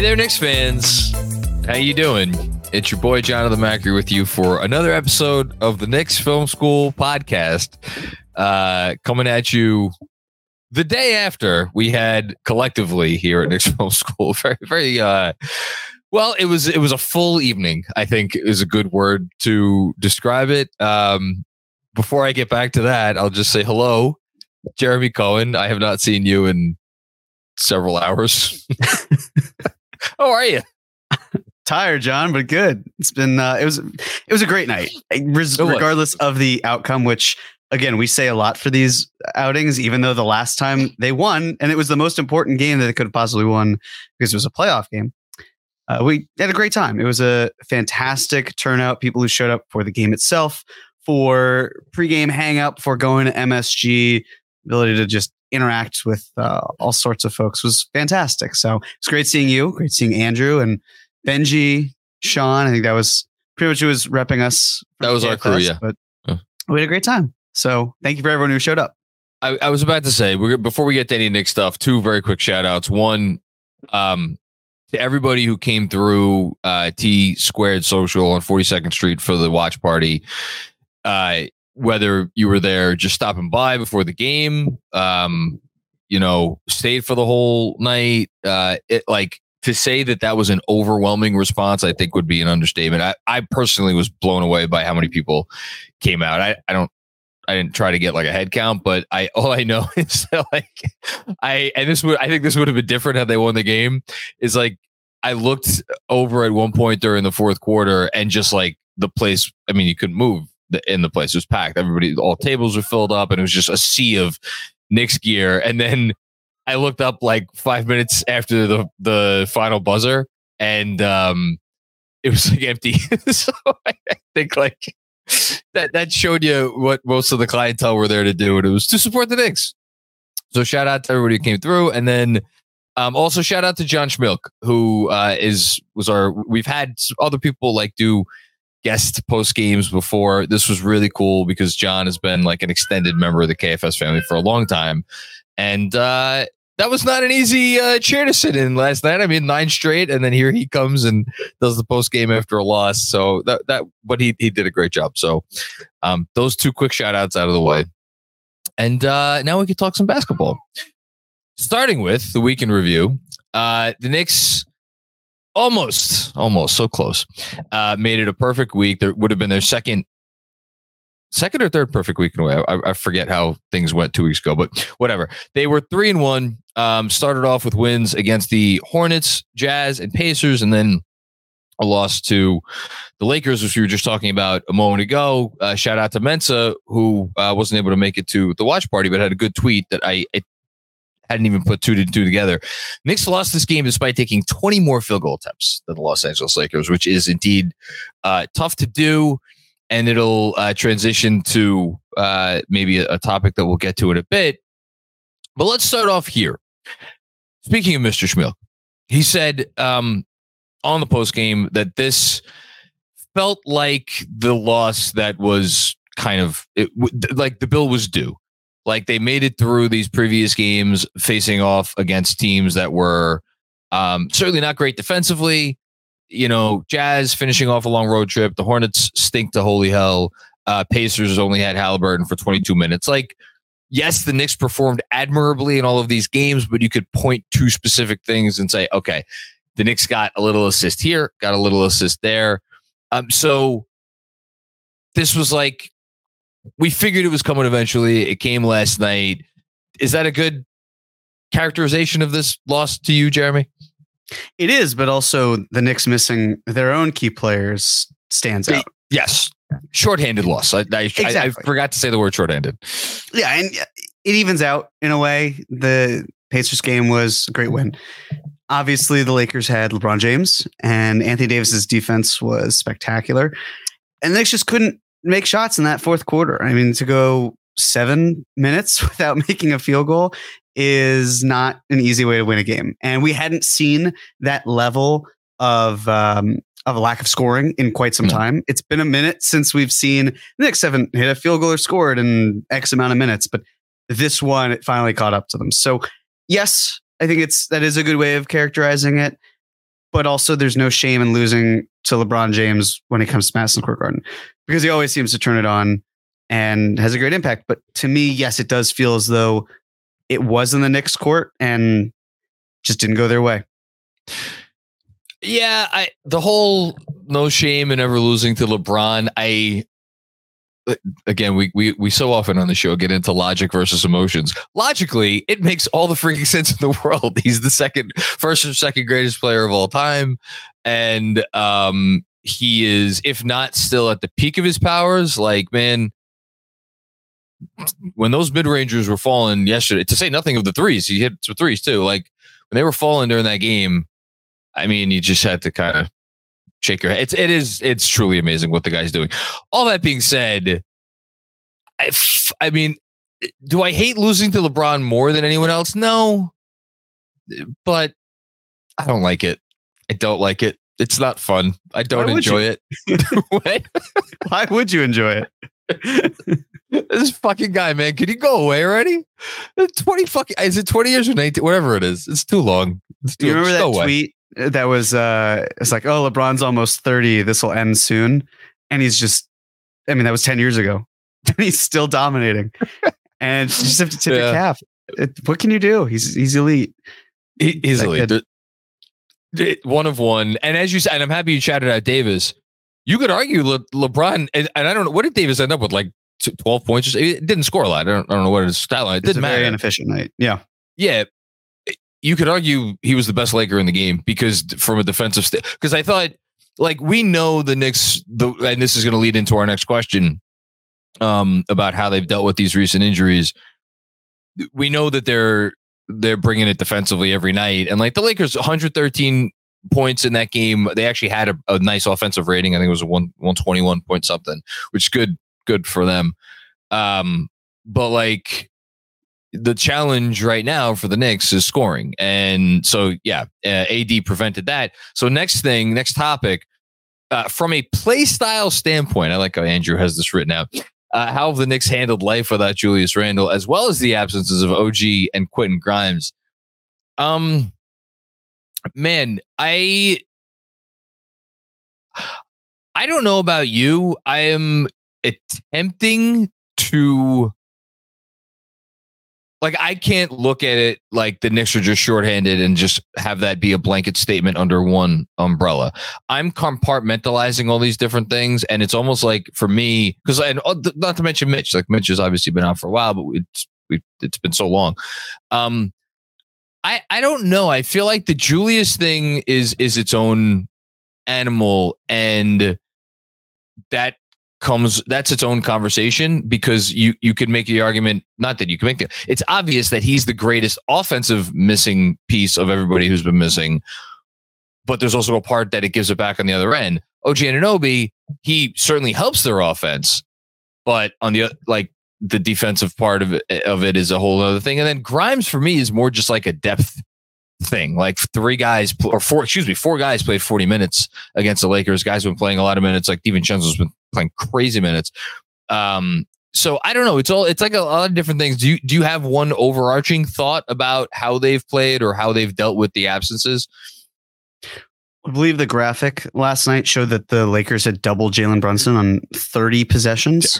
Hey there, Knicks fans. How you doing? It's your boy Jonathan Macri with you for another episode of the Knicks Film School podcast. Uh, coming at you the day after we had collectively here at Knicks Film School. Very, very. Uh, well, it was it was a full evening. I think is a good word to describe it. Um, before I get back to that, I'll just say hello, Jeremy Cohen. I have not seen you in several hours. How are you? Tired, John, but good. It's been uh, it was it was a great night, Res- regardless of the outcome. Which again, we say a lot for these outings, even though the last time they won, and it was the most important game that they could have possibly won because it was a playoff game. Uh, we had a great time. It was a fantastic turnout. People who showed up for the game itself, for pregame hangout for going to MSG, ability to just interact with uh, all sorts of folks was fantastic. So it's great seeing you, great seeing Andrew and Benji, Sean. I think that was pretty much who was repping us. That was our crew, yeah. But Yeah. we had a great time. So thank you for everyone who showed up. I, I was about to say we're before we get to any Nick stuff. Two very quick shout outs. One, um, to everybody who came through uh, T Squared Social on 42nd Street for the watch party. Uh, whether you were there just stopping by before the game, um, you know, stayed for the whole night. Uh, it like to say that that was an overwhelming response, I think would be an understatement. I, I personally was blown away by how many people came out. I, I don't I didn't try to get like a head count, but I all I know is that like I and this would I think this would have been different had they won the game. Is like I looked over at one point during the fourth quarter and just like the place. I mean, you couldn't move in the place. It was packed. Everybody, all tables were filled up, and it was just a sea of Knicks gear. And then I looked up like five minutes after the the final buzzer, and um, it was like empty. so I think like that that showed you what most of the clientele were there to do, and it was to support the Knicks. So shout out to everybody who came through, and then um, also shout out to John Schmilk, who uh, is was our. We've had other people like do guest post games before. This was really cool because John has been like an extended member of the KFS family for a long time, and uh, that was not an easy uh, chair to sit in last night. I mean, nine straight, and then here he comes and does the post game after a loss. So that that, but he he did a great job. So um, those two quick shout outs out of the way, and uh, now we can talk some basketball. Starting with the week in review, uh, the Knicks almost, almost so close, uh, made it a perfect week. There would have been their second, second or third perfect week in a way. I, I forget how things went two weeks ago, but whatever. They were three and one. Um, started off with wins against the Hornets, Jazz, and Pacers, and then a loss to the Lakers, which we were just talking about a moment ago. Uh, shout out to Mensa, who uh, wasn't able to make it to the watch party, but had a good tweet that I, I hadn't even put two to two together. Knicks lost this game despite taking 20 more field goal attempts than the Los Angeles Lakers, which is indeed uh, tough to do. And it'll uh, transition to uh, maybe a, topic that we'll get to in a bit. But let's start off here. Speaking of Mr. Schmilk, he said um, on the post game that this felt like the loss that was kind of it, like the bill was due. Like they made it through these previous games facing off against teams that were um, certainly not great defensively. You know, Jazz finishing off a long road trip. The Hornets stink to holy hell. Uh, Pacers only had Halliburton for 22 minutes. Like, yes, the Knicks performed admirably in all of these games, but you could point to specific things and say, okay, the Knicks got a little assist here, got a little assist there. Um, so this was like we figured it was coming eventually. It came last night. Is that a good characterization of this loss to you, Jeremy? It is, but also the Knicks missing their own key players stands out. Yes. Shorthanded loss. I, I, exactly. I, I forgot to say the word shorthanded. Yeah, and uh, it evens out in a way. The Pacers game was a great win. Obviously, the Lakers had LeBron James, and Anthony Davis's defense was spectacular. And the Knicks just couldn't make shots in that fourth quarter. I mean, to go seven minutes without making a field goal is not an easy way to win a game. And we hadn't seen that level of um, of a lack of scoring in quite some mm. time. It's been a minute since we've seen the Knicks haven't hit a field goal or scored in X amount of minutes, but this one it finally caught up to them. So yes, I think it's that is a good way of characterizing it. But also, there's no shame in losing to LeBron James when it comes to Madison Square Garden because he always seems to turn it on and has a great impact. But to me, yes, it does feel as though it was in the Knicks court and just didn't go their way. Yeah, I the whole no shame in ever losing to LeBron. I again, we we we so often on the show get into logic versus emotions. Logically, it makes all the freaking sense in the world. He's the second, first or second greatest player of all time, and um, he is, if not still at the peak of his powers. Like, man, when those mid rangers were falling yesterday, to say nothing of the threes, he hit some threes too. Like when they were falling during that game, I mean, you just had to kind of shake your head. It's it is it's truly amazing what the guy's doing. All that being said, I, I mean, do I hate losing to LeBron more than anyone else? No, but I don't like it. I don't like it. It's not fun. I don't enjoy it. Why would you enjoy it? this fucking guy, man, can you go away already? Twenty fucking is it twenty years or nineteen? Whatever it is, it's too long. It's too, you remember that tweet that was uh it's like, oh, LeBron's almost 30. This will end soon. And he's just I mean, that was 10 years ago. And he's still dominating. and you just have to tip yeah. your cap. It, what can you do? He's he's elite. He, he's elite. one of one. And as you said, and I'm happy you chatted out Davis. You could argue Le, LeBron, and, and, I don't know what did Davis end up with, like 12 points. It didn't score a lot. I don't, I don't know what his stat line. It didn't matter. Very inefficient night. Yeah. Yeah you could argue he was the best Laker in the game because from a defensive state. Because I thought, like, we know the Knicks, the, and this is going to lead into our next question um, about how they've dealt with these recent injuries. We know that they're they're bringing it defensively every night, and like the Lakers, 113 points in that game. They actually had a, a nice offensive rating. I think it was a one 121 point something, which is good good for them. Um, but like the challenge right now for the Knicks is scoring. And so, yeah, uh, AD prevented that. So, next thing, next topic, uh, from a play style standpoint, I like how Andrew has this written out. Uh, how have the Knicks handled life without Julius Randle, as well as the absences of OG and Quentin Grimes? Um, man, I I don't know about you. I am attempting to like I can't look at it like the Knicks are just shorthanded and just have that be a blanket statement under one umbrella. I'm compartmentalizing all these different things, and it's almost like for me because and uh, not to mention Mitch, like Mitch has obviously been out for a while, but it's we it's been so long. Um, I I don't know. I feel like the Julius thing is is its own animal, and that comes that's its own conversation because you you could make the argument not that you can make it it's obvious that he's the greatest offensive missing piece of everybody who's been missing but there's also a part that it gives it back on the other end OG Anunoby he certainly helps their offense but on the like the defensive part of it of it is a whole other thing and then Grimes for me is more just like a depth thing. Like three guys or four, excuse me, four guys played 40 minutes against the Lakers. Guys have been playing a lot of minutes. Like DiVincenzo's been playing crazy minutes. Um, so I don't know. It's all it's like a lot of different things. Do you do you have one overarching thought about how they've played or how they've dealt with the absences? I believe the graphic last night showed that the Lakers had doubled Jalen Brunson on 30 possessions.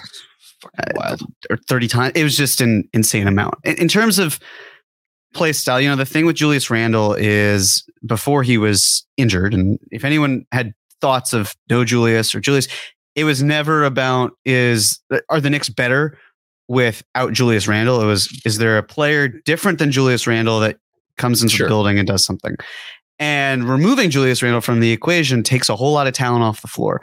Uh, or 30 times. It was just an insane amount. In, in terms of play style, you know, the thing with Julius Randle is before he was injured, and if anyone had thoughts of no Julius or Julius, it was never about is are the Knicks better without Julius Randle? It was is there a player different than Julius Randle that comes into sure. the building and does something? And removing Julius Randle from the equation takes a whole lot of talent off the floor.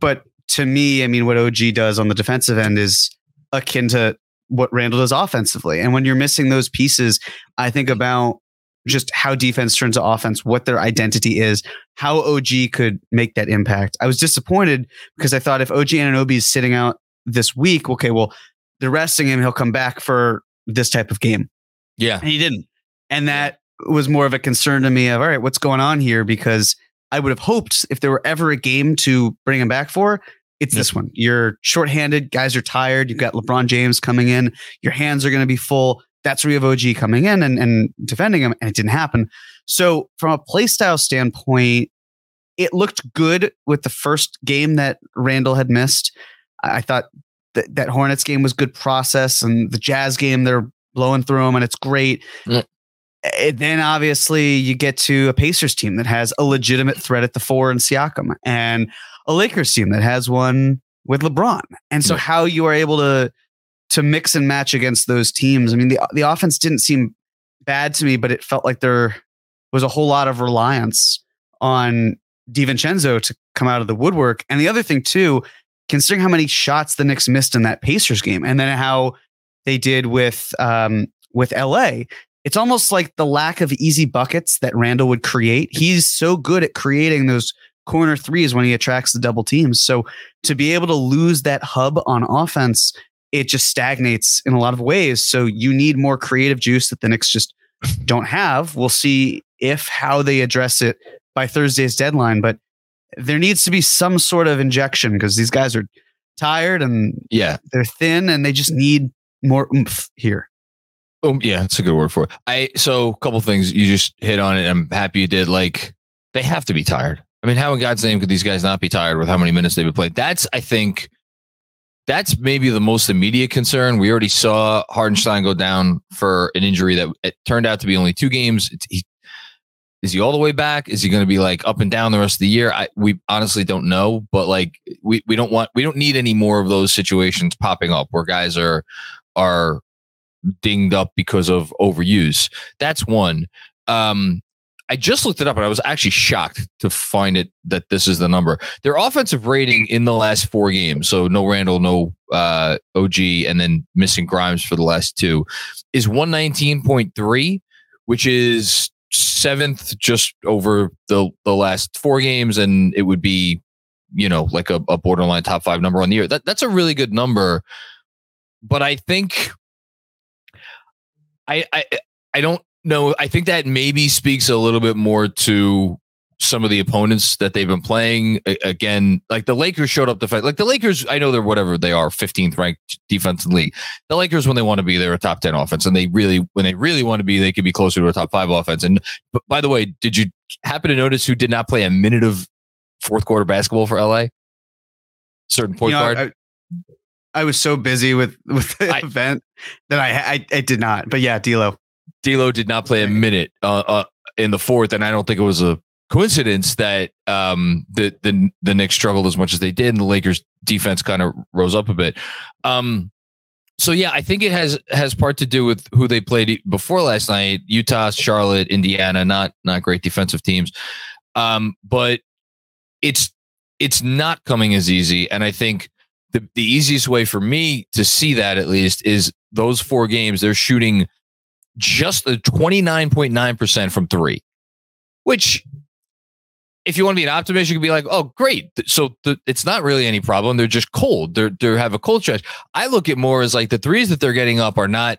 But to me, I mean, what OG does on the defensive end is akin to what Randle does offensively. And when you're missing those pieces, I think about just how defense turns to offense, what their identity is, how OG could make that impact. I was disappointed because I thought if OG Anunoby is sitting out this week, okay, well, they're resting him, he'll come back for this type of game. Yeah. And he didn't. And that was more of a concern to me of all right, what's going on here? Because I would have hoped if there were ever a game to bring him back for, it's this one. You're shorthanded, guys are tired. You've got LeBron James coming in, your hands are going to be full. That's where you have OG coming in and, and defending him, and it didn't happen. So, from a play style standpoint, it looked good with the first game that Randle had missed. I thought that that Hornets game was good process, and the Jazz game they're blowing through them, and it's great. Yeah. And then obviously you get to a Pacers team that has a legitimate threat at the four in Siakam, and a Lakers team that has one with LeBron. And so, yeah. how you are able to to mix and match against those teams. I mean, the the offense didn't seem bad to me, but it felt like there was a whole lot of reliance on DiVincenzo to come out of the woodwork. And the other thing too, considering how many shots the Knicks missed in that Pacers game, and then how they did with um, with LA, it's almost like the lack of easy buckets that Randle would create. He's so good at creating those corner threes when he attracts the double teams. So to be able to lose that hub on offense, it just stagnates in a lot of ways. So you need more creative juice that the Knicks just don't have. We'll see if how they address it by Thursday's deadline, but there needs to be some sort of injection because these guys are tired and yeah, they're thin and they just need more oomph here. Oh yeah, that's a good word for it. I so a couple things you just hit on it. I'm happy you did. Like they have to be tired. I mean, how in God's name could these guys not be tired with how many minutes they've been playing? That's I think that's maybe the most immediate concern. We already saw Hartenstein go down for an injury that it turned out to be only two games. He, is he all the way back? Is he going to be like up and down the rest of the year? I we honestly don't know, but like we we don't want we don't need any more of those situations popping up where guys are are dinged up because of overuse. That's one. Um, I just looked it up and I was actually shocked to find it that this is the number. Their offensive rating in the last four games, so no Randle, no uh, OG, and then missing Grimes for the last two, is 119.3, which is seventh just over the the last four games, and it would be, you know, like a, a borderline top five number on the year. That that's a really good number. But I think I, I I don't know. I think that maybe speaks a little bit more to some of the opponents that they've been playing. Again, like the Lakers showed up to fight. Like the Lakers, I know they're whatever they are, 15th ranked defense in the league. The Lakers, when they want to be, they're a top 10 offense, and they really, when they really want to be, they could be closer to a top five offense. And by the way, did you happen to notice who did not play a minute of fourth quarter basketball for LA? Certain point you know, guard. I, I was so busy with with the I, event that I, I, I did not. But yeah, D'Lo. D'Lo did not play a minute uh, uh, in the fourth, and I don't think it was a coincidence that um, the the the Knicks struggled as much as they did, and the Lakers defense kind of rose up a bit. Um, so yeah, I think it has has part to do with who they played before last night: Utah, Charlotte, Indiana. Not not great defensive teams, um, but it's it's not coming as easy, and I think the, the easiest way for me to see that at least is those four games they're shooting just the 29.9% from three which if you want to be an optimist you can be like oh great so the, it's not really any problem they're just cold they're they have a cold stretch i look at more as like the threes that they're getting up are not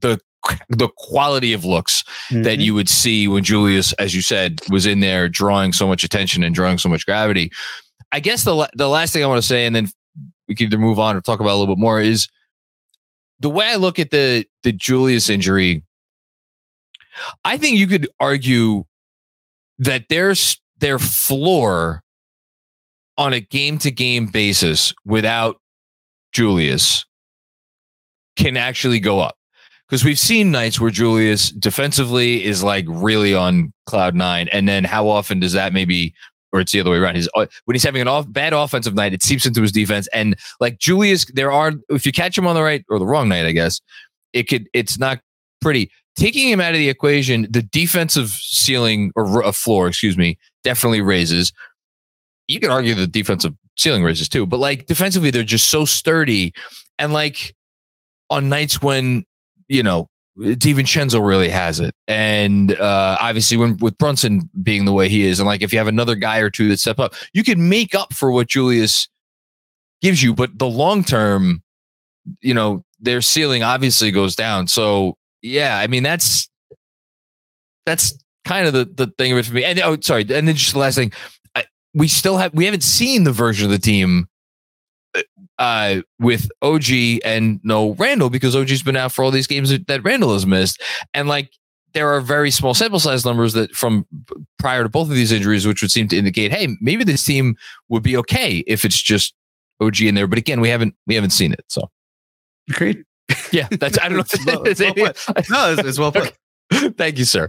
the the quality of looks Mm-hmm. that you would see when Julius, as you said, was in there drawing so much attention and drawing so much gravity. I guess the the last thing I want to say, and then we can either move on or talk about a little bit more, is the way I look at the the Julius injury. I think you could argue that there's their floor on a game to game basis without Julius can actually go up because we've seen nights where Julius defensively is like really on cloud nine, and then how often does that maybe, or it's the other way around? He's uh, when he's having an off bad offensive night, it seeps into his defense, and like Julius, there are if you catch him on the right or the wrong night, I guess it could it's not pretty. Taking him out of the equation, the defensive ceiling or a floor, excuse me, definitely raises. You could argue the defensive ceiling raises too, but like defensively, they're just so sturdy, and like on nights when you know, DiVincenzo really has it. And uh, obviously, when with Brunson being the way he is, and like if you have another guy or two that step up, you can make up for what Julius gives you. But the long term, you know, their ceiling obviously goes down. So yeah, I mean that's that's kind of the the thing of it for me. And oh, sorry, and then just the last thing, I, we still have we haven't seen the version of the team uh, with OG and no Randle because OG's been out for all these games that, Randle has missed. And like there are very small sample size numbers that from prior to both of these injuries, which would seem to indicate, hey, maybe this team would be okay if it's just OG in there. But again, we haven't we haven't seen it. So Agreed. yeah, that's I don't know. It's well- it's well. No, it's, it's well put. Thank you, sir.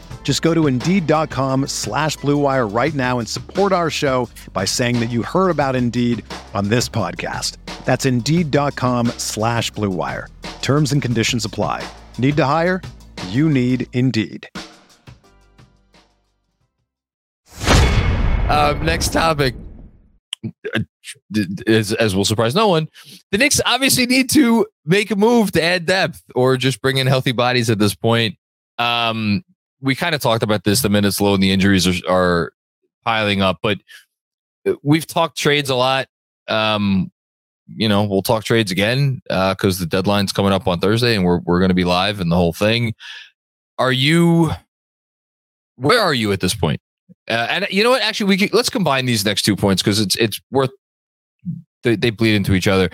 Just go to Indeed.com slash BlueWire right now and support our show by saying that you heard about Indeed on this podcast. That's Indeed.com slash BlueWire. Terms and conditions apply. Need to hire? You need Indeed. Uh, next topic is, as will surprise no one. The Knicks obviously need to make a move to add depth or just bring in healthy bodies at this point. Um, we kind of talked about this. The minutes low and the injuries are, are piling up, but we've talked trades a lot. Um, you know, we'll talk trades again because the deadline's coming up on Thursday, and we're we're going to be live and the whole thing. Are you? Where are you at this point? Uh, and you know what? Actually, we could, let's combine these next two points because it's it's worth they, they bleed into each other.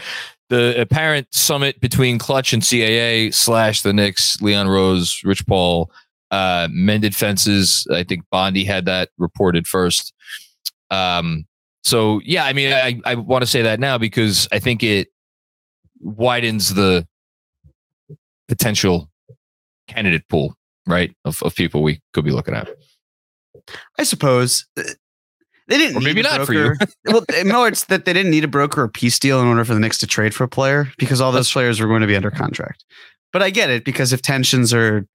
The apparent summit between Klutch and CAA slash the Knicks, Leon Rose, Rich Paul, uh, mended fences. I think Bondy had that reported first. Um, so yeah, I mean, I, I want to say that now because I think it widens the potential candidate pool, right? Of, of people we could be looking at. I suppose Uh, they didn't. Or maybe not for you. well, no, it's that they didn't need a broker or peace deal in order for the Knicks to trade for a player because all those players were going to be under contract. But I get it because if tensions are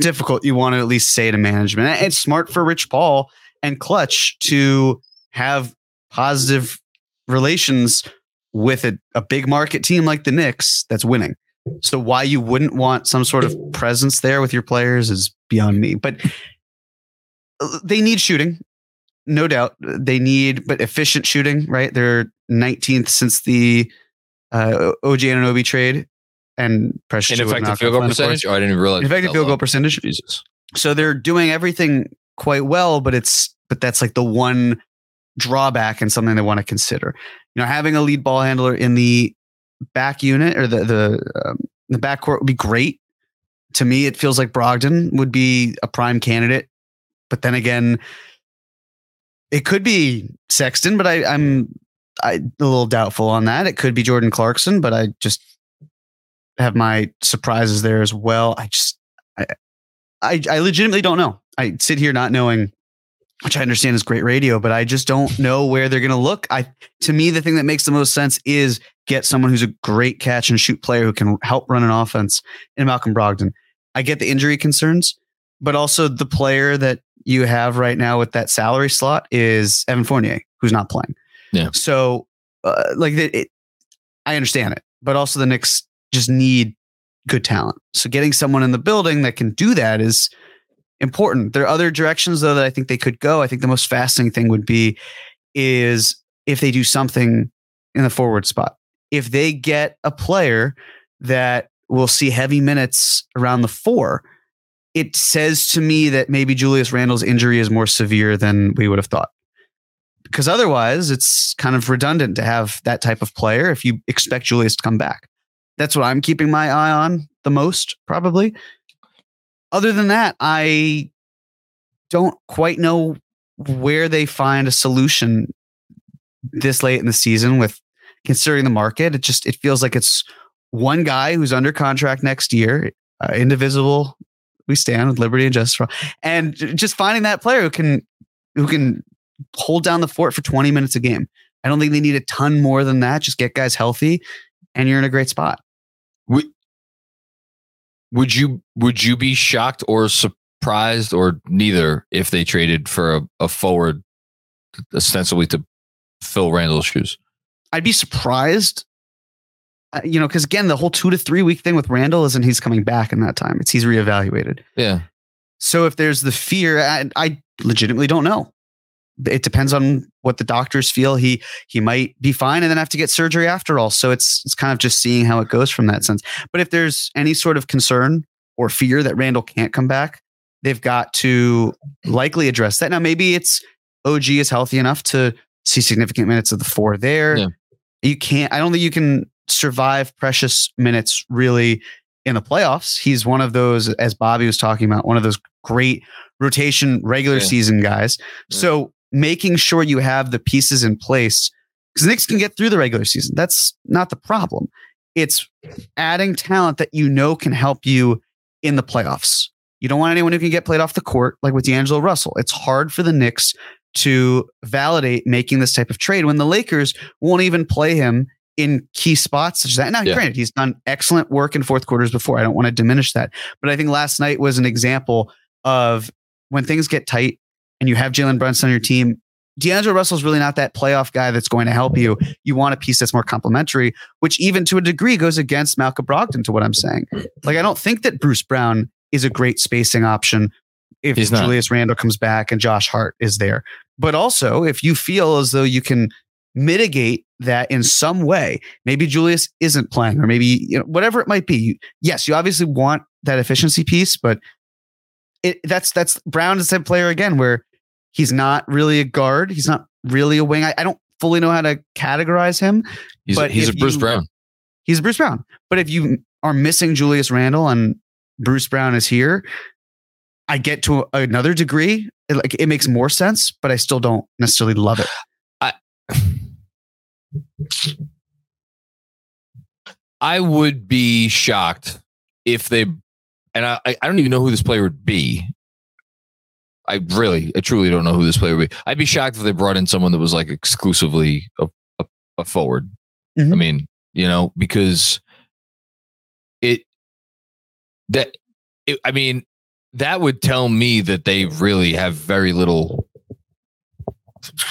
difficult, you want to at least say to management. It's smart for Rich Paul and Klutch to have positive relations with a, a big market team like the Knicks that's winning. So why you wouldn't want some sort of presence there with your players is beyond me. But uh, they need shooting, no doubt. They need, but efficient shooting, right? They're 19th since the uh, OG Anunoby trade and Precious. Achiuwa Ineffective knocked field off goal the percentage? Oh, I didn't even realize. Effective that field low. goal percentage. Jesus. So they're doing everything quite well, but it's but that's like the one drawback and something they want to consider. You know, having a lead ball handler in the back unit or the the um, the backcourt would be great. To me, it feels like Brogdon would be a prime candidate, but then again, It could be Sexton, but I, I'm I, a little doubtful on that. It could be Jordan Clarkson, but I just have my surprises there as well. I just, I, I, I legitimately don't know. I sit here not knowing, which I understand is great radio, but I just don't know where they're going to look. I, to me, the thing that makes the most sense is get someone who's a great catch and shoot player who can help run an offense in Malcolm Brogdon. I get the injury concerns, but also the player that you have right now with that salary slot is Evan Fournier, who's not playing. Yeah. So, uh, like, it, it, I understand it, but also the Knicks just need good talent. So, getting someone in the building that can do that is important. There are other directions though that I think they could go. I think the most fascinating thing would be is if they do something in the forward spot. If they get a player that will see heavy minutes around the four, it says to me that maybe Julius Randle's injury is more severe than we would have thought. Because otherwise, it's kind of redundant to have that type of player if you expect Julius to come back. That's what I'm keeping my eye on the most, probably. Other than that, I don't quite know where they find a solution this late in the season with considering the market. It just it feels like it's one guy who's under contract next year, uh, indivisible. We stand with liberty and justice, and just finding that player who can who can hold down the fort for 20 minutes a game. I don't think they need a ton more than that. Just get guys healthy, and you're in a great spot. Would, would you would you be shocked or surprised or neither if they traded for a, a forward ostensibly to fill Randle's shoes? I'd be surprised. Uh, you know, because again, the whole two to three week thing with Randle isn't he's coming back in that time. It's he's reevaluated. Yeah. So if there's the fear, I, I legitimately don't know it depends on what the doctors feel. He he might be fine and then have to get surgery after all. So it's it's kind of just seeing how it goes from that sense. But if there's any sort of concern or fear that Randle can't come back, they've got to likely address that. Now maybe it's OG is healthy enough to see significant minutes of the four there. Yeah. You can't. I don't think you can survive precious minutes really in the playoffs. He's one of those, as Bobby was talking about, one of those great rotation regular yeah. season guys. Yeah. So making sure you have the pieces in place because Knicks can get through the regular season. That's not the problem. It's adding talent that you know can help you in the playoffs. You don't want anyone who can get played off the court like with D'Angelo Russell. It's hard for the Knicks to validate making this type of trade when the Lakers won't even play him in key spots such as that. Now, yeah. granted, he's done excellent work in fourth quarters before. I don't want to diminish that. But I think last night was an example of when things get tight, and you have Jalen Brunson on your team, D'Angelo Russell's really not that playoff guy that's going to help you. You want a piece that's more complementary, which even to a degree goes against Malcolm Brogdon to what I'm saying. Like, I don't think that Bruce Brown is a great spacing option if He's Julius Randle comes back and Josh Hart is there. But also, if you feel as though you can mitigate that in some way, maybe Julius isn't playing, or maybe you know, whatever it might be. Yes, you obviously want that efficiency piece, but it, that's that's Brown is that player again where He's not really a guard. He's not really a wing. I, I don't fully know how to categorize him. He's, but he's a Bruce you, Brown. He's a Bruce Brown. But if you are missing Julius Randle and Bruce Brown is here, I get to another degree. It, like it makes more sense, but I still don't necessarily love it. I I would be shocked if they and I I don't even know who this player would be. I really, I truly don't know who this player would be. I'd be shocked if they brought in someone that was like exclusively a, a, a forward. Mm-hmm. I mean, you know, because it that it, I mean, that would tell me that they really have very little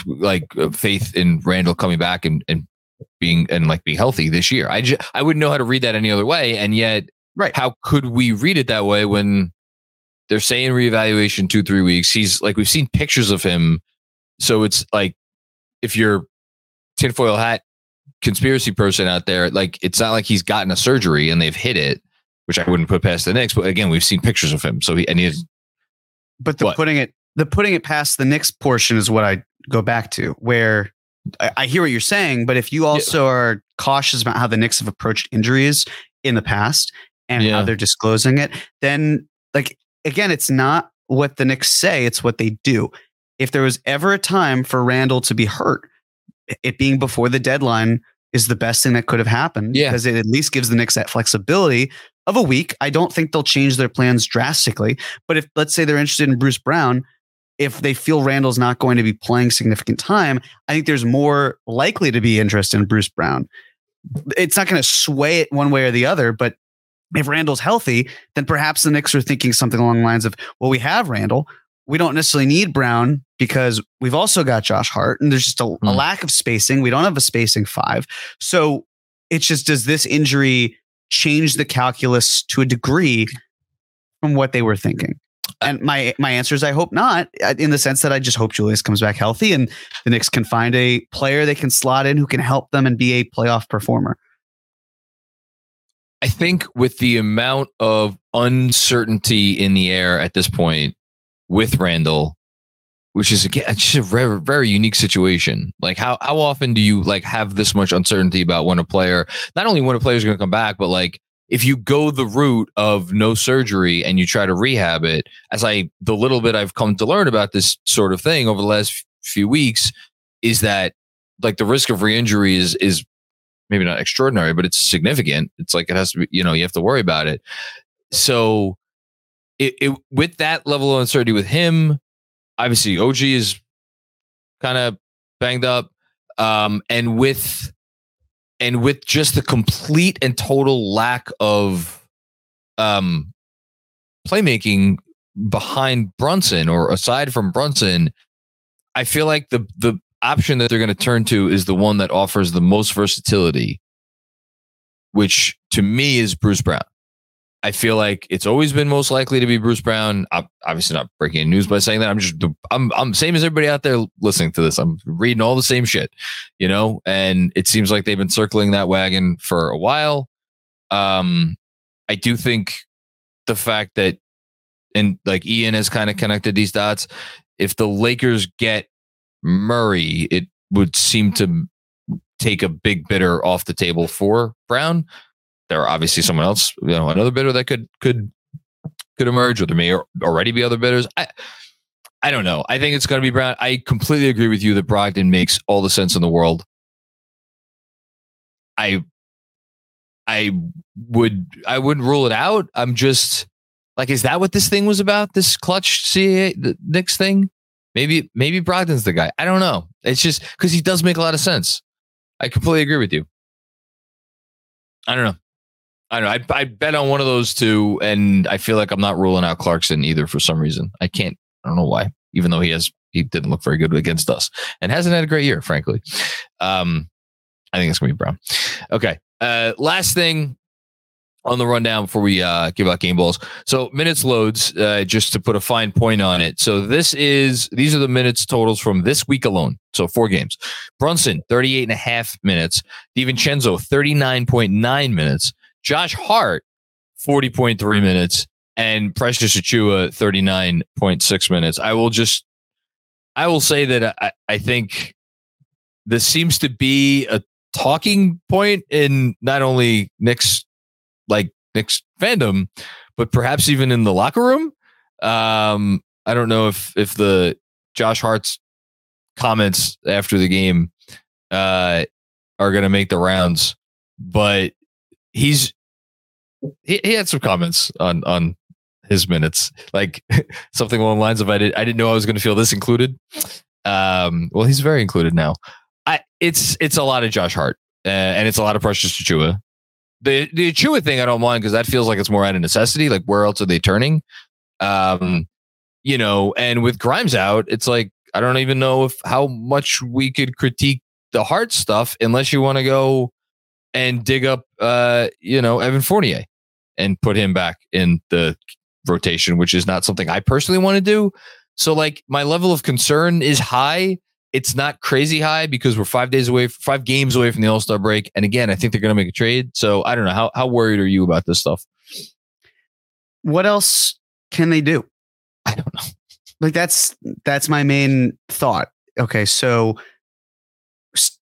like uh, faith in Randle coming back and, and being and like being healthy this year. I just I wouldn't know how to read that any other way. And yet, right? How could we read it that way when they're saying reevaluation two, three weeks. He's like, we've seen pictures of him. So it's like, if you're tinfoil hat conspiracy person out there, like, it's not like he's gotten a surgery and they've hit it, which I wouldn't put past the Knicks. But again, we've seen pictures of him. So he, and he's, but the what? putting it, the putting it past the Knicks portion is what I go back to, where I, I hear what you're saying, but if you also yeah. are cautious about how the Knicks have approached injuries in the past and yeah. how they're disclosing it, then like again, it's not what the Knicks say, it's what they do. if there was ever a time for Randle to be hurt, it being before the deadline is the best thing that could have happened Yeah. because it at least gives the Knicks that flexibility of a week. I don't think they'll change their plans drastically, but if let's say they're interested in Bruce Brown, if they feel Randle's not going to be playing significant time, I think there's more likely to be interest in Bruce Brown. It's not going to sway it one way or the other, but if Randle's healthy, then perhaps the Knicks are thinking something along the lines of, well, we have Randle. We don't necessarily need Brown because we've also got Josh Hart, and there's just a, a Hmm. lack of spacing. We don't have a spacing five. So it's just, does this injury change the calculus to a degree from what they were thinking? And my my answer is I hope not, uh, in the sense that I just hope Julius comes back healthy and the Knicks can find a player they can slot in who can help them and be a playoff performer. I think with the amount of uncertainty in the air at this point with Randle, which is again it's just a very very unique situation. Like how how often do you like have this much uncertainty about when a player not only when a player is going to come back, but like if you go the route of no surgery and you try to rehab it, as I the little bit I've come to learn about this sort of thing over the last few weeks, is that like the risk of re-injury is is maybe not extraordinary, but it's significant. It's like it has to be, you know, you have to worry about it. So it, it with that level of uncertainty with him, obviously OG is kind of banged up. Um, and with and with just the complete and total lack of um playmaking behind Brunson or aside from Brunson, I feel like the the option that they're going to turn to is the one that offers the most versatility, which to me is Bruce Brown. I feel like it's always been most likely to be Bruce Brown. I'm obviously not breaking news by saying that. I'm just I'm I'm same as everybody out there listening to this. I'm reading all the same shit, you know, and it seems like they've been circling that wagon for a while. Um, I do think the fact that and like Ian has kind of connected these dots. If the Lakers get Murray, it would seem to take a big bidder off the table for Brown. There are obviously someone else, you know, another bidder that could could could emerge, or there may already be other bidders. I I don't know. I think it's going to be Brown. I completely agree with you that Brogdon makes all the sense in the world. I I would I wouldn't rule it out. I'm just like, is that what this thing was about? This Klutch CAA the Knicks thing? Maybe maybe Brogdon's the guy. I don't know. It's just because he does make a lot of sense. I completely agree with you. I don't know. I don't know. I I bet on one of those two, and I feel like I'm not ruling out Clarkson either for some reason. I can't. I don't know why. Even though he has, he didn't look very good against us, and hasn't had a great year, frankly. Um, I think it's gonna be Brown. Okay. Uh, last thing on the rundown before we uh, give out game balls. So minutes loads, uh, just to put a fine point on it. So this is these are the minutes totals from this week alone. So four games. Brunson, 38 and a half minutes. DiVincenzo, 39.9 minutes. Josh Hart, 40.3 minutes. And Precious Achiuwa, 39.6 minutes. I will just I will say that I, I think this seems to be a talking point in not only Knicks like Knicks fandom, but perhaps even in the locker room. Um, I don't know if if the Josh Hart's comments after the game uh, are going to make the rounds, but he's he, he had some comments on on his minutes, like something along the lines of I did I didn't know I was going to feel this included. Um, well, he's very included now. I it's it's a lot of Josh Hart uh, and it's a lot of Precious Chua. The the Chua thing I don't mind because that feels like it's more out of necessity. Like where else are they turning? Um, you know, and with Grimes out, it's like I don't even know if how much we could critique the hard stuff unless you want to go and dig up uh, you know, Evan Fournier and put him back in the rotation, which is not something I personally want to do. So like my level of concern is high it's not crazy high because we're five days away, five games away from the All Star break. And again, I think they're going to make a trade. So I don't know how how worried are you about this stuff? What else can they do? I don't know. Like that's that's my main thought. Okay, so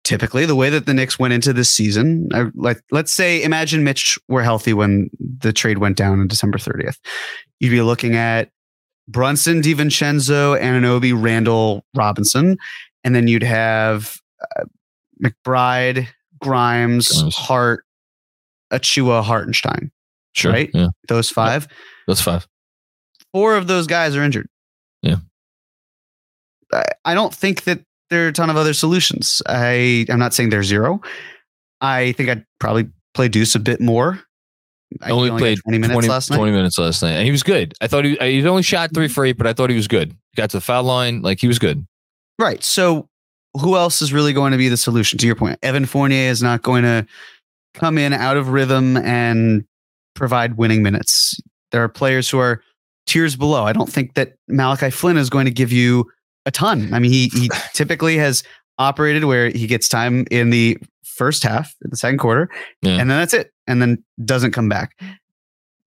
typically the way that the Knicks went into this season, like let's say imagine Mitch were healthy when the trade went down on December 30th. You'd be looking at Brunson, DiVincenzo, Anunoby, Randle, Robinson, and then you'd have uh, McBride, Grimes, Grimes. Hart, Achiuwa, Hartenstein. Sure. Right? Yeah. Those five. Those five. Four of those guys are injured. Yeah. I, I don't think that there are a ton of other solutions. I I'm not saying they're zero. I think I'd probably play Deuce a bit more. I only got played 20 minutes 20, last night. 20 minutes last night. And he was good. I thought he, he only shot three for eight, but I thought he was good. Got to the foul line. Like he was good. Right. So who else is really going to be the solution to your point? Evan Fournier is not going to come in out of rhythm and provide winning minutes. There are players who are tiers below. I don't think that Malachi Flynn is going to give you a ton. I mean, he he typically has operated where he gets time in the first half, in the second quarter, Yeah. and then that's it, and then doesn't come back.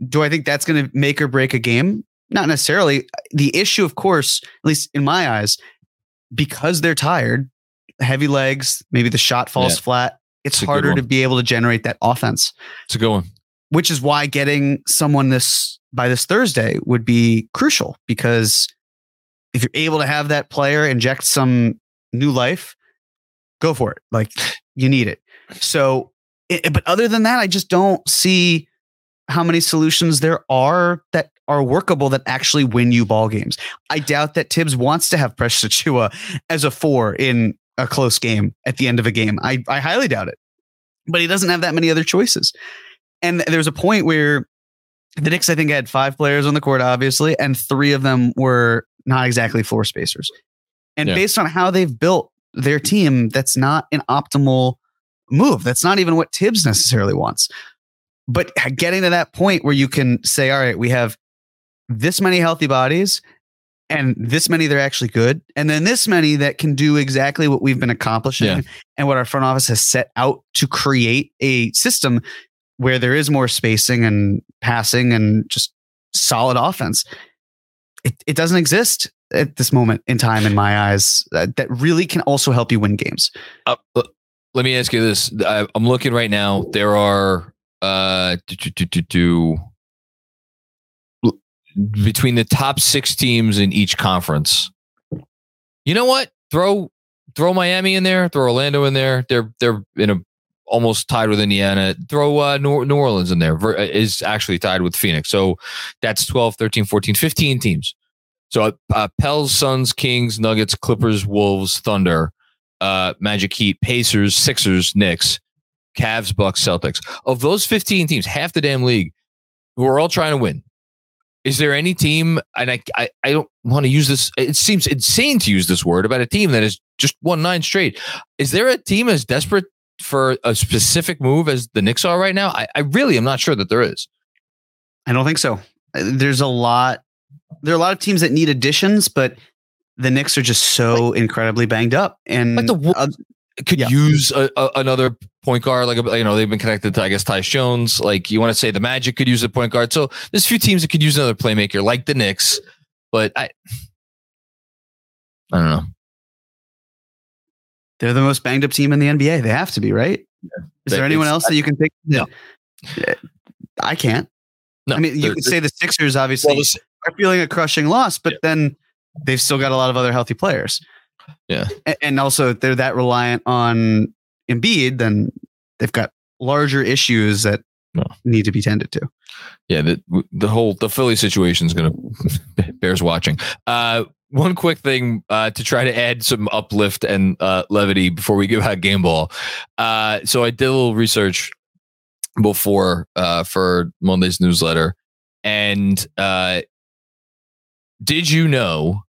Do I think that's going to make or break a game? Not necessarily. The issue, of course, at least in my eyes, because they're tired, heavy legs, maybe the shot falls Yeah. flat. It's It's harder to be able to generate that offense, It's a good one. which is why getting someone this by this Thursday would be crucial because if you're able to have that player inject some new life, go for it. Like you need it. So, it, but other than that, I just don't see how many solutions there are that are workable that actually win you ball games. I doubt that Thibs wants to have Precious Achiuwa as a four in a close game at the end of a game. I, I highly doubt it. But he doesn't have that many other choices. And there's a point where the Knicks, I think, had five players on the court, obviously, and three of them were not exactly floor spacers. And Yeah. based on how they've built their team, that's not an optimal move. That's not even what Thibs necessarily wants. But getting to that point where you can say, all right, we have this many healthy bodies and this many that are actually good, and then this many that can do exactly what we've been accomplishing Yeah. and what our front office has set out to create a system where there is more spacing and passing and just solid offense. It, it doesn't exist at this moment in time, in my eyes, uh, that really can also help you win games. Uh, let me ask you this. I, I'm looking right now. There are uh, do, do, do, do, do, l- between the top six teams in each conference. You know what? Throw throw Miami in there. Throw Orlando in there. They're they're in a almost tied with Indiana. Throw uh, New, New Orleans in there. Is actually tied with Phoenix. So that's 12, 13, 14, 15 teams. So uh, Pels, Suns, Kings, Nuggets, Clippers, Wolves, Thunder uh, Magic Heat, Pacers, Sixers, Knicks, Cavs, Bucks, Celtics. Of those 15 teams, half the damn league who are all trying to win. Is there any team, and I, I, I don't want to use this, it seems insane to use this word about a team that is just one nine straight. Is there a team as desperate for a specific move as the Knicks are right now? I, I really am not sure that there is. I don't think so. Uh, There's a lot. There are a lot of teams that need additions, but the Knicks are just so incredibly banged up. And Like the Wolves uh, Could Yeah. use a, a, another point guard, like you know they've been connected to I guess Tyus Jones. Like you want to say the Magic could use a point guard. So there's a few teams that could use another playmaker, like the Knicks. But I, I don't know. they're the most banged up team in the NBA. They have to be, right? Is They- there anyone else that you can think? No. I can't. No, I mean, you could say the Sixers obviously well, are feeling a crushing loss, but then they've still got a lot of other healthy players. Yeah. And also, if they're that reliant on Embiid, then they've got larger issues that No. need to be tended to. yeah, the the whole the Philly situation is going to bears watching. Uh, one quick thing uh, to try to add some uplift and uh, levity before we give out game ball. Uh, so I did a little research before uh, for Monday's newsletter, and uh, did you know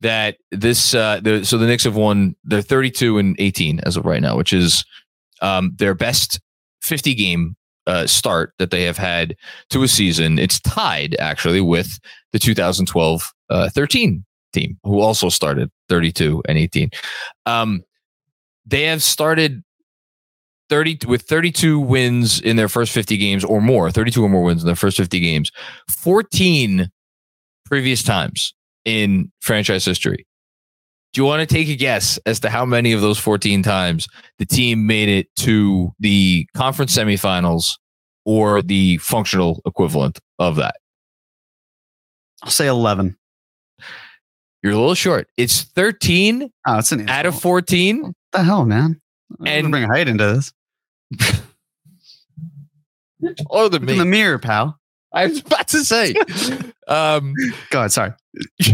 that this uh, the so the Knicks have won they're 32 and 18 as of right now, which is um, their best 50 game uh, start that they have had to a season. It's tied actually with the 2012 uh, 13 team, who also started 32 and 18. Um, they have started 30 with 32 wins in their first 50 games or more, 32 or more wins in their first 50 games, 14 previous times in franchise history. Do you want to take a guess as to how many of those 14 times the team made it to the conference semifinals or the functional equivalent of that? I'll say 11. You're a little short. It's 13 Oh, it's an out of 14. What the hell, man? And- And bring height into this. Oh, the Look in the mirror, pal. I was about to say. Um, Go ahead. Sorry.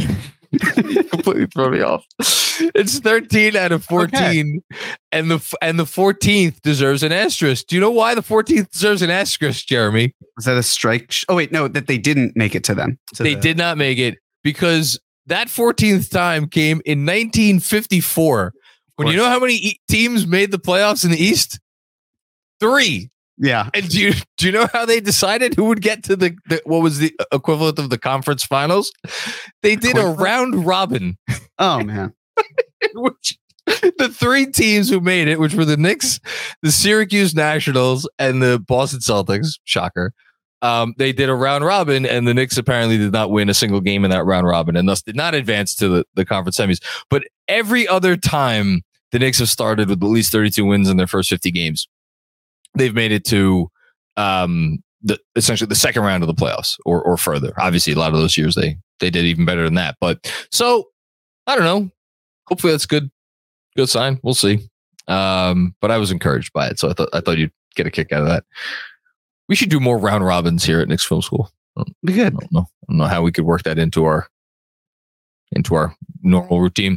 completely throw me off. It's 13 out of 14, and the and the 14th deserves an asterisk. Do you know why the 14th deserves an asterisk, Jeremy? Was that a strike? sh- Oh wait, no, that they didn't make it to them. to They the- did not make it because that 14th time came in 1954. When you know how many e- teams made the playoffs in the East? Three. Yeah. And do you do you know how they decided who would get to the, the what was the equivalent of the conference finals? They did a round robin, Oh man. which the three teams who made it, which were the Knicks, the Syracuse Nationals, and the Boston Celtics. Shocker. Um, they did a round robin, and the Knicks apparently did not win a single game in that round robin, and thus did not advance to the, the conference semis. But every other time the Knicks have started with at least 32 wins in their first 50 games, they've made it to um, the essentially the second round of the playoffs or or further. Obviously, a lot of those years they they did even better than that. But so I don't know. Hopefully, that's good. Good sign. We'll see. Um, but I was encouraged by it, so I thought I thought you'd get a kick out of that. We should do more round robins here at Knicks Film School. Be I good. don't know. I don't know how we could work that into our into our normal routine.